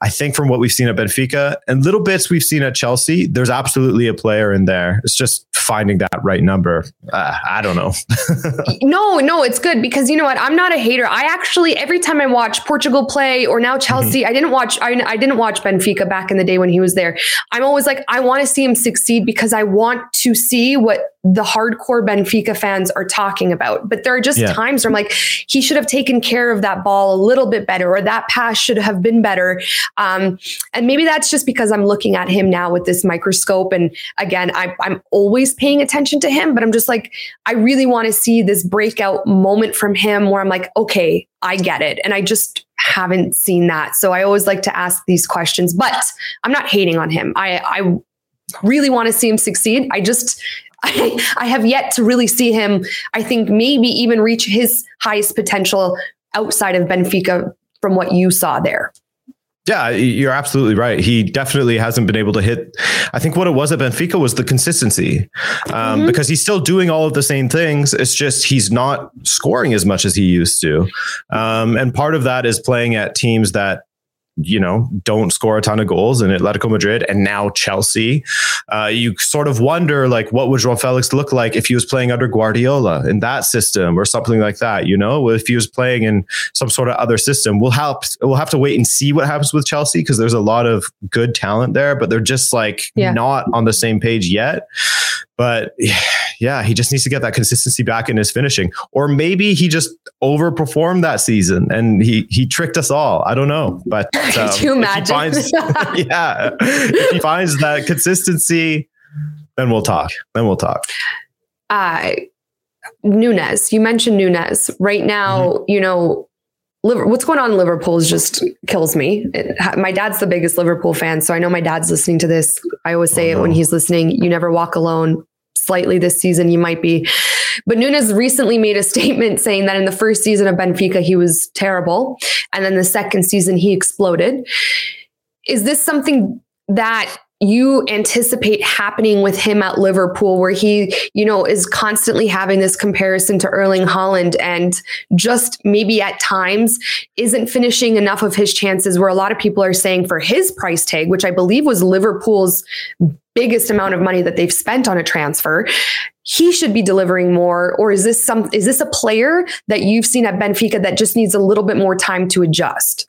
B: I think from what we've seen at Benfica and little bits we've seen at Chelsea, there's absolutely a player in there. It's just finding that right number. Uh, I don't know. [laughs]
A: no, no, it's good because you know what? I'm not a hater. I actually every time I watch Portugal play or now Chelsea, mm-hmm. I didn't watch. I, I didn't watch Benfica back in the day when he he was there. I'm always like, I want to see him succeed because I want to see what the hardcore Benfica fans are talking about. But there are just yeah. times where I'm like, he should have taken care of that ball a little bit better, or that pass should have been better. Um, and maybe that's just because I'm looking at him now with this microscope. And again, I, I'm always paying attention to him, but I'm just like, I really want to see this breakout moment from him where I'm like, okay, I get it. And I just haven't seen that. So I always like to ask these questions, but I'm not hating on him. I, I really want to see him succeed. I just [laughs] I, I have yet to really see him, I think, maybe even reach his highest potential outside of Benfica from what you saw there.
B: Yeah, you're absolutely right. He definitely hasn't been able to hit. I think what it was at Benfica was the consistency, um, mm-hmm. because he's still doing all of the same things. It's just he's not scoring as much as he used to, um, and part of that is playing at teams that you know, don't score a ton of goals in Atletico Madrid and now Chelsea. Uh, you sort of wonder, like, what would João Felix look like if he was playing under Guardiola in that system or something like that? You know, if he was playing in some sort of other system, we'll have we'll have to wait and see what happens with Chelsea because there's a lot of good talent there, but they're just like yeah. not on the same page yet. But [sighs] yeah, he just needs to get that consistency back in his finishing, or maybe he just overperformed that season and he he tricked us all. I don't know, but [laughs]
A: um, could you imagine?
B: Finds, [laughs] [laughs] yeah, if he finds that consistency, then we'll talk. Then we'll talk.
A: Uh Nunez, you mentioned Nunez. Right now, mm-hmm. you know, what's going on in Liverpool just kills me. It, my dad's the biggest Liverpool fan, so I know my dad's listening to this. I always say oh, no. it when he's listening. You never walk alone. Slightly this season, you might be. But Nunez recently made a statement saying that in the first season of Benfica, he was terrible. And then the second season, he exploded. Is this something that you anticipate happening with him at Liverpool, where he, you know, is constantly having this comparison to Erling Haaland and just maybe at times isn't finishing enough of his chances, where a lot of people are saying for his price tag, which I believe was Liverpool's biggest amount of money that they've spent on a transfer he should be delivering more. Or is this some is this a player that you've seen at Benfica that just needs a little bit more time to adjust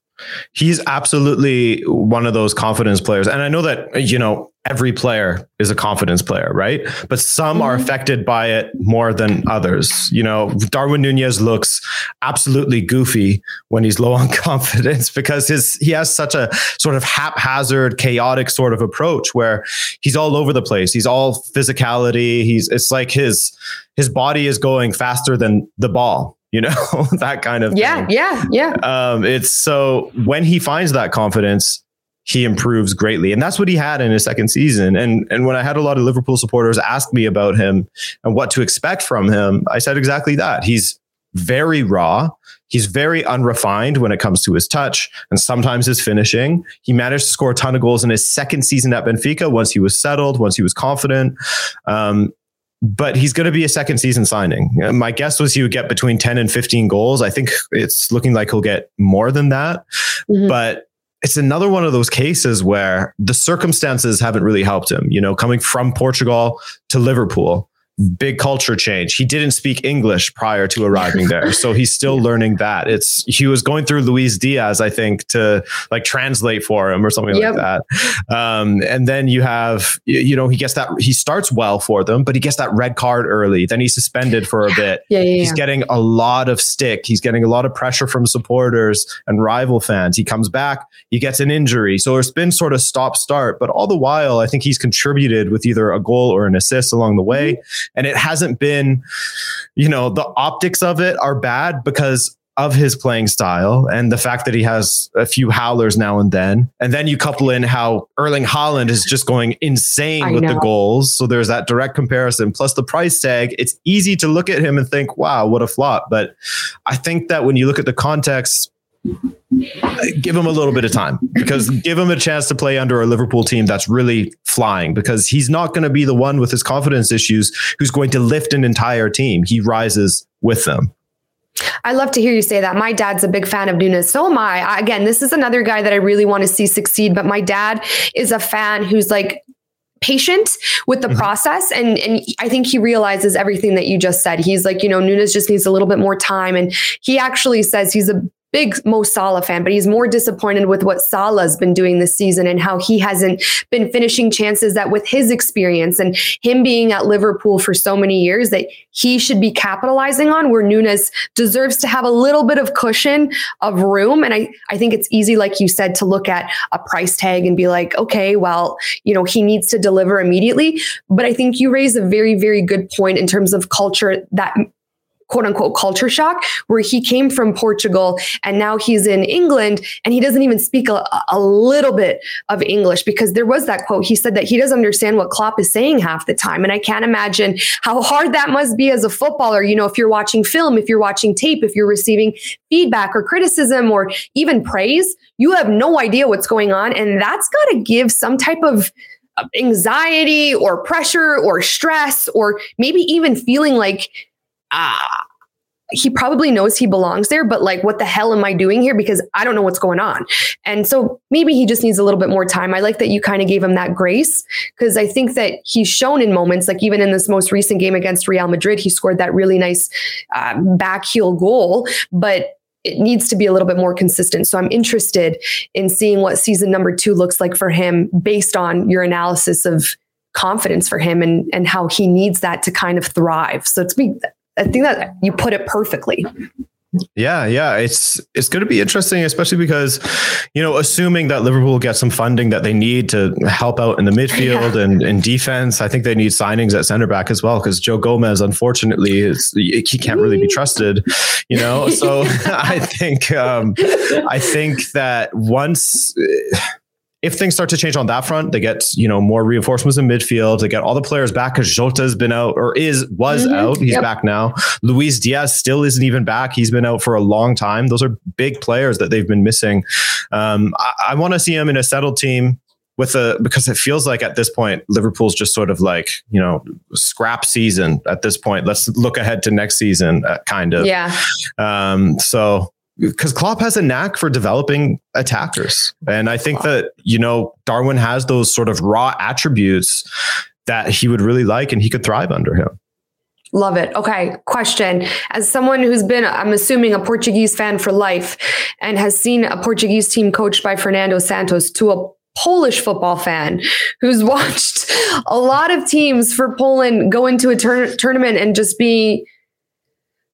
B: He's absolutely one of those confidence players. And I know that, you know, every player is a confidence player, right? But some mm-hmm. are affected by it more than others. You know, Darwin Nunez looks absolutely goofy when he's low on [laughs] confidence because his he has such a sort of haphazard, chaotic sort of approach where he's all over the place. He's all physicality. He's it's like his his body is going faster than the ball you know [laughs] that kind of
A: yeah
B: thing.
A: yeah yeah.
B: Um it's so when he finds that confidence he improves greatly. And that's what he had in his second season. And and when i had a lot of liverpool supporters ask me about him and what to expect from him i said exactly that. He's very raw. He's very unrefined when it comes to his touch and sometimes his finishing. He managed to score a ton of goals in his second season at benfica once he was settled once he was confident. Um, but he's going to be a second season signing. Uh, my guess was he would get between 10 and 15 goals. I think it's looking like he'll get more than that. Mm-hmm. But it's another one of those cases where the circumstances haven't really helped him. You know, coming from Portugal to Liverpool, big culture change. He didn't speak English prior to arriving there. [laughs] So he's still learning that. It's he was going through Luis Diaz, I think, to like translate for him or something yep. like that. Um, and then you have, you know, he gets that he starts well for them, but he gets that red card early. Then he's suspended for a bit.
A: Yeah, yeah,
B: he's getting a lot of stick. He's getting a lot of pressure from supporters and rival fans. He comes back, he gets an injury. So it's been sort of stop start, but all the while, I think he's contributed with either a goal or an assist along the way. Mm-hmm and it hasn't been, you know, the optics of it are bad because of his playing style and the fact that he has a few howlers now and then. And then you couple in how Erling Haaland is just going insane I with know. the goals. So there's that direct comparison. Plus the price tag, it's easy to look at him and think, wow, what a flop. But I think that when you look at the context, give him a little bit of time because give him a chance to play under a Liverpool team that's really flying because he's not going to be the one with his confidence issues who's going to lift an entire team. He rises with them.
A: I love to hear you say that. My dad's a big fan of Nunez. So am I. Again, this is another guy that I really want to see succeed, but my dad is a fan who's like patient with the mm-hmm. process and and I think he realizes everything that you just said. He's like, you know, Nunez just needs a little bit more time and he actually says he's a big Mo Salah fan, but he's more disappointed with what Salah's been doing this season and how he hasn't been finishing chances that with his experience and him being at Liverpool for so many years that he should be capitalizing on where Nunez deserves to have a little bit of cushion of room. And I, I think it's easy, like you said, to look at a price tag and be like, okay, well, you know, he needs to deliver immediately. But I think you raise a very, very good point in terms of culture that quote unquote culture shock where he came from Portugal and now he's in England and he doesn't even speak a, a, little bit of English because there was that quote. He said that he doesn't understand what Klopp is saying half the time. And I can't imagine how hard that must be as a footballer. You know, if you're watching film, if you're watching tape, if you're receiving feedback or criticism or even praise, you have no idea what's going on. And that's got to give some type of anxiety or pressure or stress or maybe even feeling like ah, he probably knows he belongs there, but like, what the hell am I doing here? Because I don't know what's going on. And so maybe he just needs a little bit more time. I like that you kind of gave him that grace because I think that he's shown in moments, like even in this most recent game against Real Madrid, he scored that really nice uh, back heel goal, but it needs to be a little bit more consistent. So I'm interested in seeing what season number two looks like for him based on your analysis of confidence for him and, and how he needs that to kind of thrive. So it's me I think that you put it perfectly.
B: Yeah, yeah, it's it's going to be interesting, especially because you know, assuming that Liverpool get some funding that they need to help out in the [laughs] midfield yeah. and, in defense, I think they need signings at center back as well because Joe Gomez, unfortunately, is he can't really be trusted, you know. So [laughs] I think um, I think that once if things start to change on that front, they get you know more reinforcements in midfield. They get all the players back because Jota's been out or is was mm-hmm. out. He's yep. back now. Luis Diaz still isn't even back. He's been out for a long time. Those are big players that they've been missing. Um, I, I want to see him in a settled team with a because it feels like at this point Liverpool's just sort of like you know scrap season at this point. Let's look ahead to next season, uh, kind of.
A: Yeah.
B: Um, so because Klopp has a knack for developing attackers. And I think that, you know, Darwin has those sort of raw attributes that he would really like and he could thrive under him.
A: Love it. Okay. Question. As someone who's been, I'm assuming, a Portuguese fan for life and has seen a Portuguese team coached by Fernando Santos to a Polish football fan who's [laughs] watched a lot of teams for Poland go into a tur- tournament and just be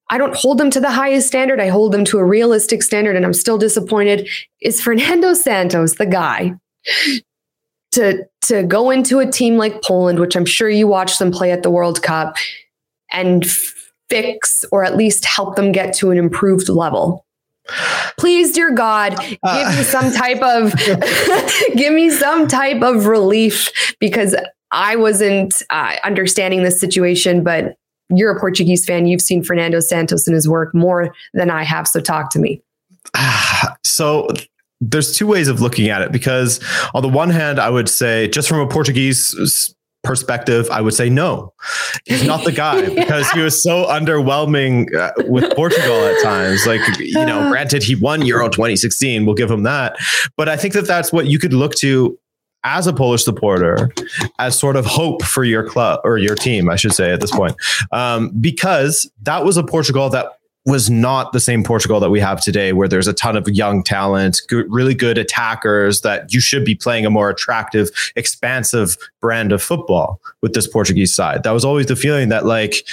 A: I don't hold them to the highest standard. I hold them to a realistic standard, and I'm still disappointed. Is Fernando [laughs] Santos the guy to to go into a team like Poland, which I'm sure you watched them play at the World Cup, and fix or at least help them get to an improved level? Please, dear God, give uh, me some [laughs] type of [laughs] give me some type of relief because I wasn't uh, understanding this situation, but you're a Portuguese fan. You've seen Fernando Santos and his work more than I have. So talk to me. [sighs]
B: So there's two ways of looking at it because on the one hand, I would say just from a Portuguese perspective, I would say no, he's not the guy yeah. [laughs] because he was so underwhelming uh, with Portugal at times. Like, you know, granted, he won Euro 2016, we'll give him that. But I think that that's what you could look to as a Polish supporter as sort of hope for your club or your team, I should say at this point, um, because that was a Portugal that was not the same Portugal that we have today, where there's a ton of young talent, good, really good attackers that you should be playing a more attractive, expansive brand of football with this Portuguese side. That was always the feeling that like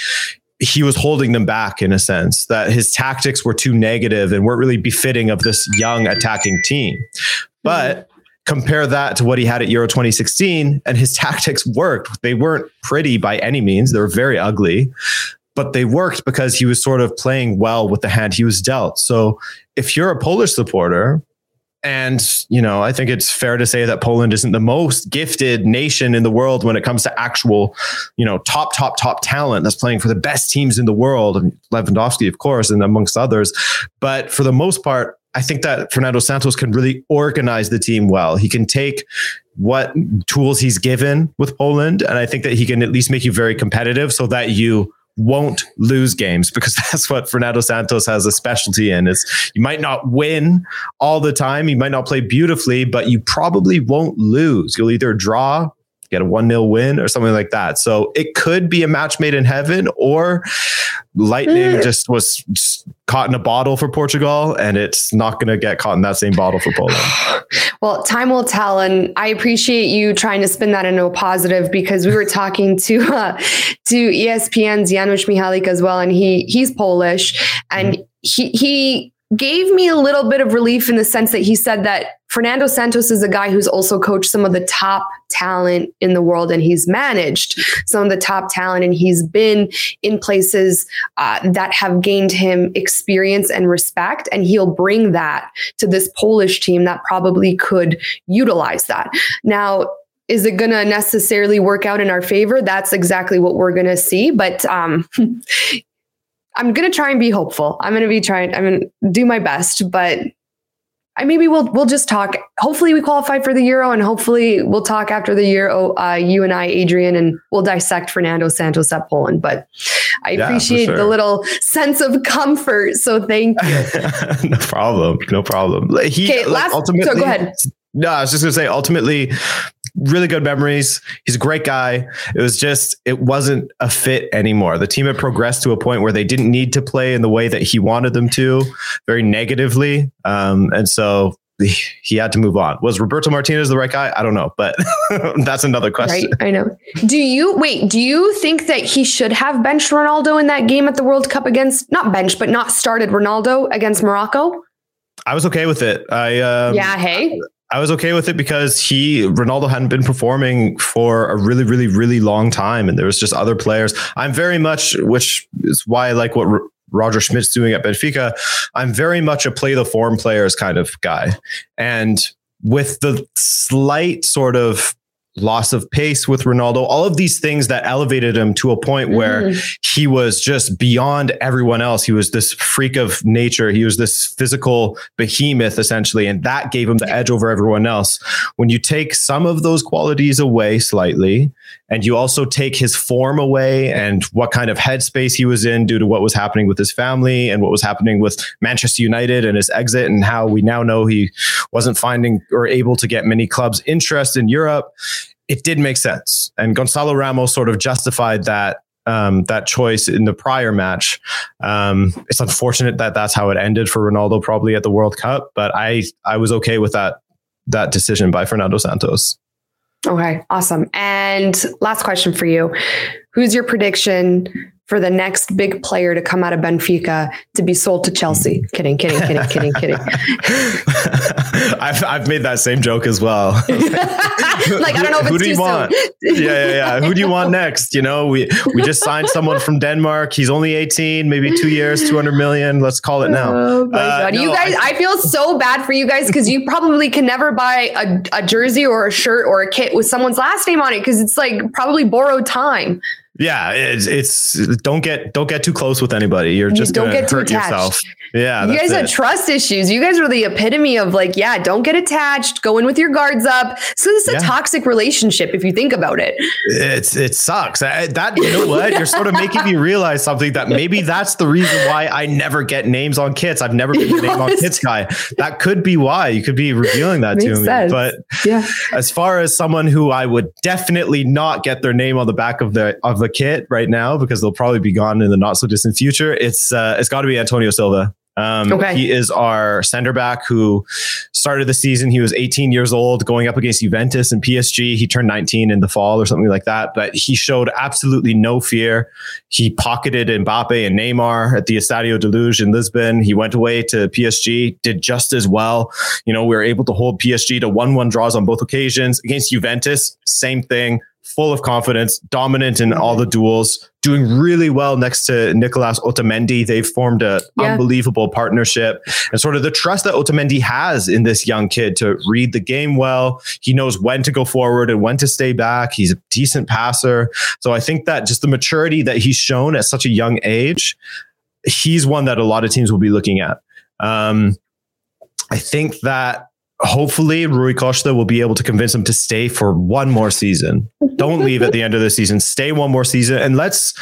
B: he was holding them back in a sense that his tactics were too negative and weren't really befitting of this young attacking team. But compare that to what he had at Euro 2016, and his [laughs] tactics worked. They weren't pretty by any means, they were very ugly, but they worked because he was sort of playing well with the hand he was dealt. So if you're a Polish supporter, and, you know, I think it's fair to say that Poland isn't the most gifted nation in the world when it comes to actual, you know, top, top, top talent that's playing for the best teams in the world. And Lewandowski, of course, and amongst others. But for the most part, I think that Fernando Santos can really organize the team well. He can take what tools he's given with Poland, and I think that he can at least make you very competitive so that you won't lose games because [laughs] that's what Fernando Santos has a specialty in. Is you might not win all the time you might not play beautifully but you probably won't lose. You'll either draw get a 1-0 win or something like that. So it could be a match made in heaven or lightning mm. just was just caught in a bottle for Portugal, and it's not going to get caught in that same bottle for Poland. [sighs]
A: well, time will tell, and I appreciate you trying to spin that into a positive because we were talking to [laughs] uh, to ESPN's Janusz Michallik as well, and he he's Polish, and mm. he he gave me a little bit of relief in the sense that he said that Fernando Santos is a guy who's also coached some of the top talent in the world and he's managed some of the top talent and he's been in places uh, that have gained him experience and respect and he'll bring that to this Polish team that probably could utilize that. Now, is it going to necessarily work out in our favor? That's exactly what we're going to see. But um, [laughs] I'm going to try and be hopeful. I'm going to be trying, I'm going to do my best, but I maybe we'll we'll just talk. Hopefully, we qualify for the Euro, and hopefully, we'll talk after the Euro. Uh, you and I, Adrian, and we'll dissect Fernando Santos at Poland. But I yeah, appreciate sure. the little sense of comfort. So thank
B: you. [laughs] no problem. No problem. He, okay, last. Ultimately, so go ahead. No, I was just going to say. Ultimately, really good memories. He's a great guy. It was just, it wasn't a fit anymore. The team had progressed to a point where they didn't need to play in the way that he wanted them to, very negatively. Um, and so he had to move on. Was Roberto Martinez the right guy? I don't know, but [laughs] that's another question.
A: Right, I know. Do you wait? Do you think that he should have benched Ronaldo in that game at the World Cup against not benched, but not started Ronaldo against Morocco?
B: I was okay with it. I um,
A: yeah. Hey,
B: I was okay with it because he Ronaldo hadn't been performing for a really, really, really long time, and there was just other players. I'm very much, which is why I like what R- Roger Schmidt's doing at Benfica. I'm very much a play the form players kind of guy, and with the slight sort of loss of pace with Ronaldo, all of these things that elevated him to a point where mm. he was just beyond everyone else. He was this freak of nature. He was this physical behemoth, essentially. And that gave him the edge over everyone else. When you take some of those qualities away slightly, and you also take his form away and what kind of headspace he was in due to what was happening with his family and what was happening with Manchester United and his exit, and how we now know he wasn't finding or able to get many clubs' interest in Europe it did make sense. And Gonzalo Ramos sort of justified that um, that choice in the prior match. Um, it's unfortunate that that's how it ended for Ronaldo, probably at the World Cup. But I I was okay with that that decision by Fernando Santos.
A: Okay, awesome. And last question for you: Who's your prediction for the next big player to come out of Benfica to be sold to Chelsea. Kidding, kidding, kidding, kidding, kidding. [laughs] [laughs]
B: I've, I've made that same joke as well. [laughs] [laughs]
A: like, I don't know if
B: who,
A: it's
B: do you want? yeah, yeah, yeah. Who do you want next? You know, we we just signed someone from Denmark. He's only 18, maybe two years, 200 million. Let's call it now.
A: Oh my uh, God. No, you guys, I, I, feel so bad for you guys because you probably can never buy a, a jersey or a shirt or a kit with someone's last name on it because it's like probably borrowed time.
B: Yeah, it's, it's don't get don't get too close with anybody. You're just don't get hurt yourself. Yeah,
A: you guys it. have trust issues. You guys are the epitome of like, yeah, don't get attached. Go in with your guards up. So this is a toxic relationship if you think about it.
B: It's it sucks. I, that you know what? You're sort of making me realize something that maybe that's the reason why I never get names on kits. I've never been a [laughs] name on kits guy. That could be why. You could be revealing that to me. Sense. But yeah, as far as someone who I would definitely not get their name on the back of the of the kit right now because they'll probably be gone in the not so distant future. It's uh, it's got to be Antonio Silva. Um, okay. He is our center back who started the season. He was 18 years old, going up against Juventus and PSG. He turned 19 in the fall or something like that. But he showed absolutely no fear. He pocketed Mbappe and Neymar at the Estadio de Luz in Lisbon. He went away to PSG, did just as well. You know, we were able to hold PSG to 1 1 draws on both occasions. Against Juventus, same thing full of confidence, dominant in all the duels, doing really well next to Nicolas Otamendi. They've formed an yeah. unbelievable partnership and sort of the trust that Otamendi has in this young kid to read the game well. He knows when to go forward and when to stay back. He's a decent passer. So I think that just the maturity that he's shown at such a young age, he's one that a lot of teams will be looking at. Um, I think that hopefully Rui Costa will be able to convince him to stay for one more season. Don't [laughs] leave at the end of the season. Stay one more season and let's,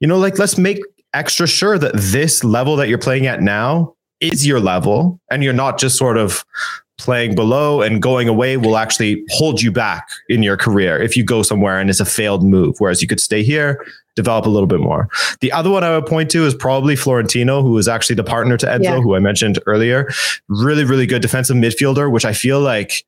B: you know, like let's make extra sure that this level that you're playing at now is your level and you're not just sort of playing below and going away will actually hold you back in your career if you go somewhere and it's a failed move. Whereas you could stay here, develop a little bit more. The other one I would point to is probably Florentino, who is actually the partner to Enzo, yeah. who I mentioned earlier. Really, really good defensive midfielder, which I feel like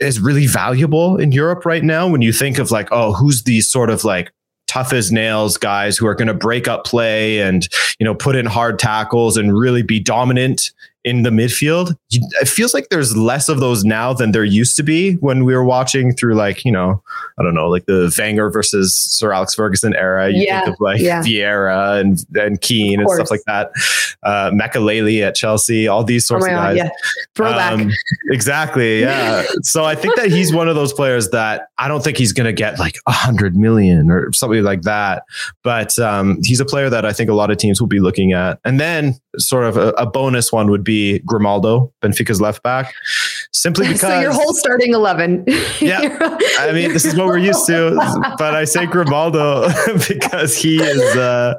B: is really valuable in Europe right now when you think of like, oh, who's these sort of like tough as nails guys who are going to break up play and you know put in hard tackles and really be dominant in the midfield. It feels like there's less of those now than there used to be when we were watching through like, you know, I don't know, like the Wenger versus Sir Alex Ferguson era. You yeah, think of like yeah. Vieira and, and Keane and stuff like that. Uh, Makelele at Chelsea, all these sorts oh of guys. God, yeah.
A: Throwback. Um,
B: exactly. Yeah. [laughs] so I think that he's one of those players that I don't think he's going to get like a hundred million or something like that. But um, he's a player that I think a lot of teams will be looking at. And then sort of a, a bonus one would be Grimaldo, Benfica's left back, simply [laughs] because.
A: So your whole starting 11. [laughs]
B: yeah. I mean, this is what we're used to. But I say Grimaldo [laughs] because he is, uh,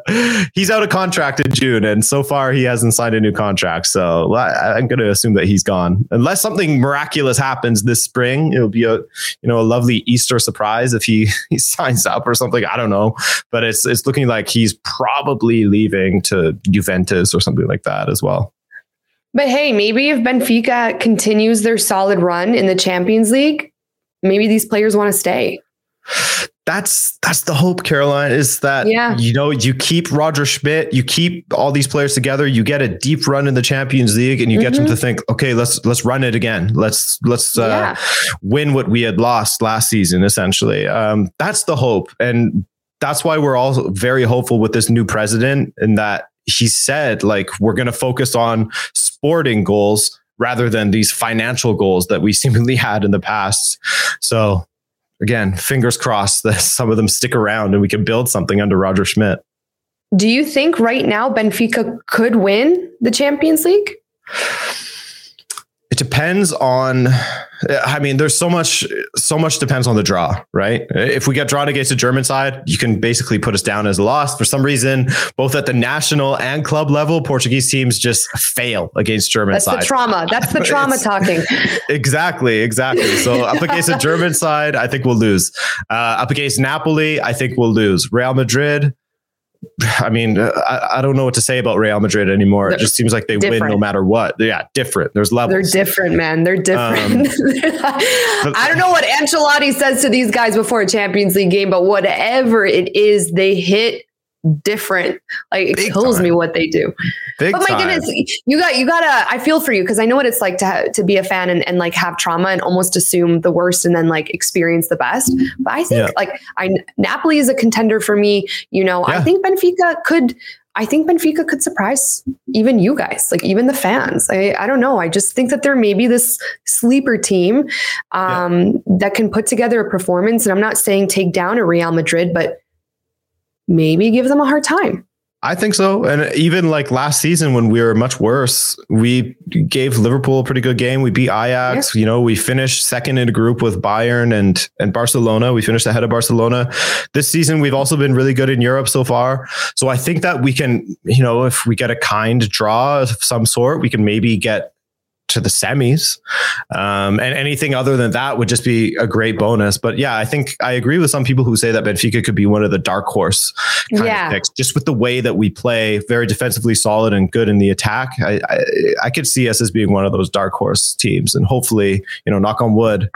B: he's out of contract in June. And so far he hasn't signed a new contract. So I, am going to assume that he's gone. Unless something miraculous happens this spring, it'll be a, you know, a lovely Easter surprise if he, he signs up or something. I don't know. But it's, it's looking like he's probably leaving to Juventus or something like that as well.
A: But hey, maybe if Benfica continues their solid run in the Champions League, maybe these players want to stay.
B: That's that's the hope, Caroline, is that yeah. you know you keep Roger Schmidt, you keep all these players together, you get a deep run in the Champions League, and you mm-hmm. get them mm-hmm. to think, okay, let's let's run it again. Let's let's uh, yeah. win what we had lost last season. Essentially, um, that's the hope, and that's why we're all very hopeful with this new president, and that he said like we're going to focus on sporting goals rather than these financial goals that we [laughs] seemingly had in the past. So again, fingers crossed that [laughs] some of them stick around and we can build something under Roger Schmidt.
A: Do you think right now Benfica could win the Champions League?
B: It depends on I mean, there's so much, so much depends on the draw, right? If we get drawn against the German side, you can basically put us down as a loss. For some reason, both at the national and club level, Portuguese teams just fail against German
A: That's
B: side.
A: the trauma. That's the [laughs] trauma talking. [laughs]
B: Exactly, exactly. So up against the German side, I think we'll lose. Uh, up against Napoli, I think we'll lose. Real Madrid, I mean, uh, I, I, don't know what to say about Real Madrid anymore. They're it just seems like they different. win no matter what. Yeah, different. There's levels.
A: They're different, man. They're different. Um, [laughs] I don't know what Ancelotti says to these guys before a Champions League game, but whatever it is, they hit different. Like it Big kills time. me what they do. Big but my time. goodness, you got you gotta. I feel for you because I know what it's like to ha- to be a fan and, and like have trauma and almost assume the worst and then like experience the best. But I think yeah. like I Napoli is a contender for me. You know, yeah. I think Benfica could. I think Benfica could surprise even you guys, like even the fans. I, I don't know. I just think that there may be this sleeper team um, yeah. that can put together a performance. And I'm not saying take down a Real Madrid, but maybe give them a hard time.
B: I think so. And even like last season when we were much worse, we gave Liverpool a pretty good game. We beat Ajax. Yeah. You know, we finished second in a group with Bayern and and Barcelona. We finished ahead of Barcelona. This season we've also been really good in Europe so far. So I think that we can, you know, if we get a kind draw of some sort, we can maybe get to the semis. Um, and anything other than that would just be a great bonus. But yeah, I think I agree with some people who say that Benfica could be one of the dark horse kind yeah. of picks, just with the way that we play, very defensively solid and good in the attack. I, I, I could see us as being one of those dark horse teams, and hopefully, you know, knock on wood,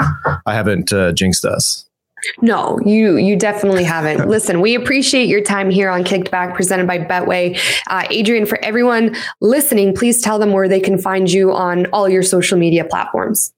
B: I haven't uh, jinxed us.
A: No, you you definitely haven't. Listen, we appreciate your time here on Kicked Back, presented by Betway. Uh, Adrian, for everyone listening, please tell them where they can find you on all your social media platforms.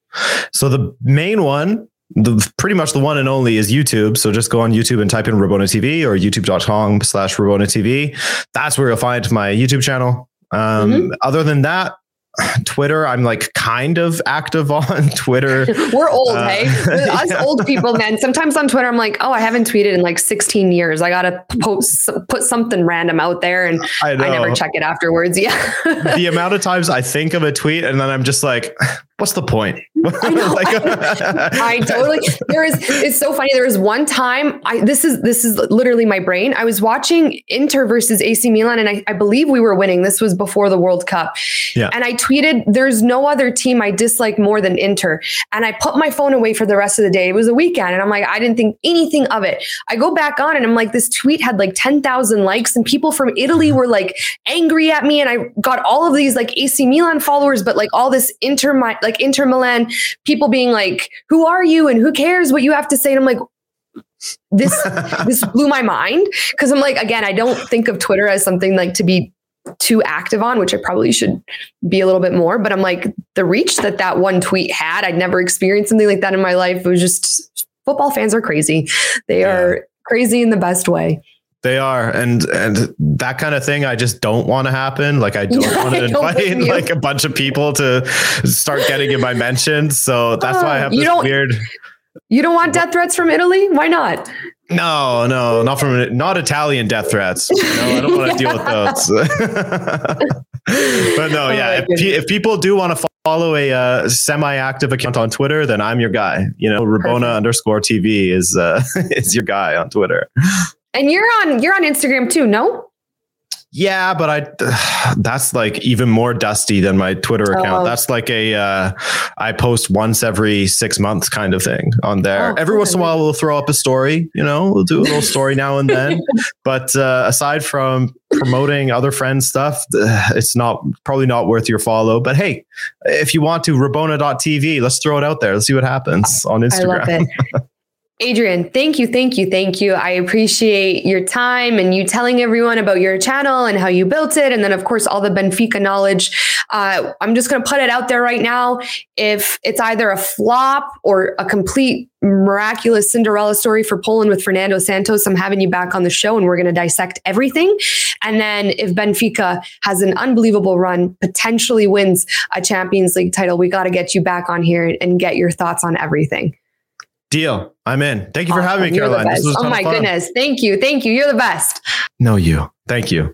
B: So the main one the pretty much the one and only is YouTube. So just go on YouTube and type in Rabona TV or youtube.com slash Rabona TV. That's where you'll find my YouTube channel. Um, mm-hmm. Other than that, [sighs] Twitter, I'm like kind of active [laughs] on Twitter. [laughs]
A: We're old, uh, hey? Us [laughs] yeah. old people, man. Sometimes on Twitter, I'm like, oh, I haven't tweeted in like 16 years. I gotta post put something random out there, and I, I never check it afterwards. Yeah.
B: the amount of times I think of a tweet and then I'm just like, what's the point? [laughs] [laughs]
A: I know. like, I, [laughs] I, totally. There is. It's so funny. There was one time. I this is this is literally my brain. I was watching Inter versus AC Milan, and I, I believe we were winning. This was before the World Cup. Yeah. And I tweeted, "There's no other team I dislike more than Inter." And I put my phone away for the rest of the day. It was a weekend, and I'm like, I didn't think anything of it. I go back on, and I'm like, this tweet had like ten thousand likes, and people from Italy mm-hmm. were like angry at me, and I got all of these like AC Milan followers, but like all this Inter like Inter Milan people being like, "Who are you?" and "Who cares what you have to say?" And I'm like, this [laughs] this blew my mind because I'm like, again, I don't think of Twitter as something like to be too active on, which I probably should be a little bit more. But I'm like, the reach that that one tweet had, I'd never experienced something like that in my life. It was just football fans are crazy. They yeah. are crazy in the best way.
B: They are, and and that kind of thing, I just don't want to happen. Like I don't [laughs] want to invite like a bunch of people to start getting in my mentions. So that's uh, why I have this weird.
A: You don't want death threats from Italy? Why not?
B: No, no, not from not Italian death threats. No, I don't want to [laughs] deal with those. [laughs] but no, oh yeah, if, if, people do want to follow a uh, semi-active account on Twitter, then I'm your guy. You know, Rabona underscore TV is uh, is your guy on Twitter.
A: And you're on you're on Instagram too, no?
B: Yeah, but I [sighs] that's like even more dusty than my Twitter account. Oh. That's like a uh, I post once every six months kind of thing on there. Oh, every once in a while we'll throw up a story, you know, we'll do a little story now and then. [laughs] but uh, aside from promoting other friends' stuff, [sighs] it's not probably not worth your follow. But hey, if you want to, Rabona.tv, let's throw it out there. Let's see what happens on Instagram. [laughs]
A: Adrian, thank you, thank you, thank you. I appreciate your time and you telling everyone about your channel and how you built it. And then, of course, all the Benfica knowledge. Uh, I'm just going to put it out there right now. If it's either a flop or a complete miraculous Cinderella story for Poland with Fernando Santos, I'm having you back on the show and we're going to dissect everything. And then if Benfica has an unbelievable run, potentially wins a Champions League title, we got to get you back on here and get your thoughts on everything.
B: Deal. I'm in. Thank you for having me, Caroline.
A: oh my goodness. Thank you. Thank you. You're the best.
B: No, you. Thank you.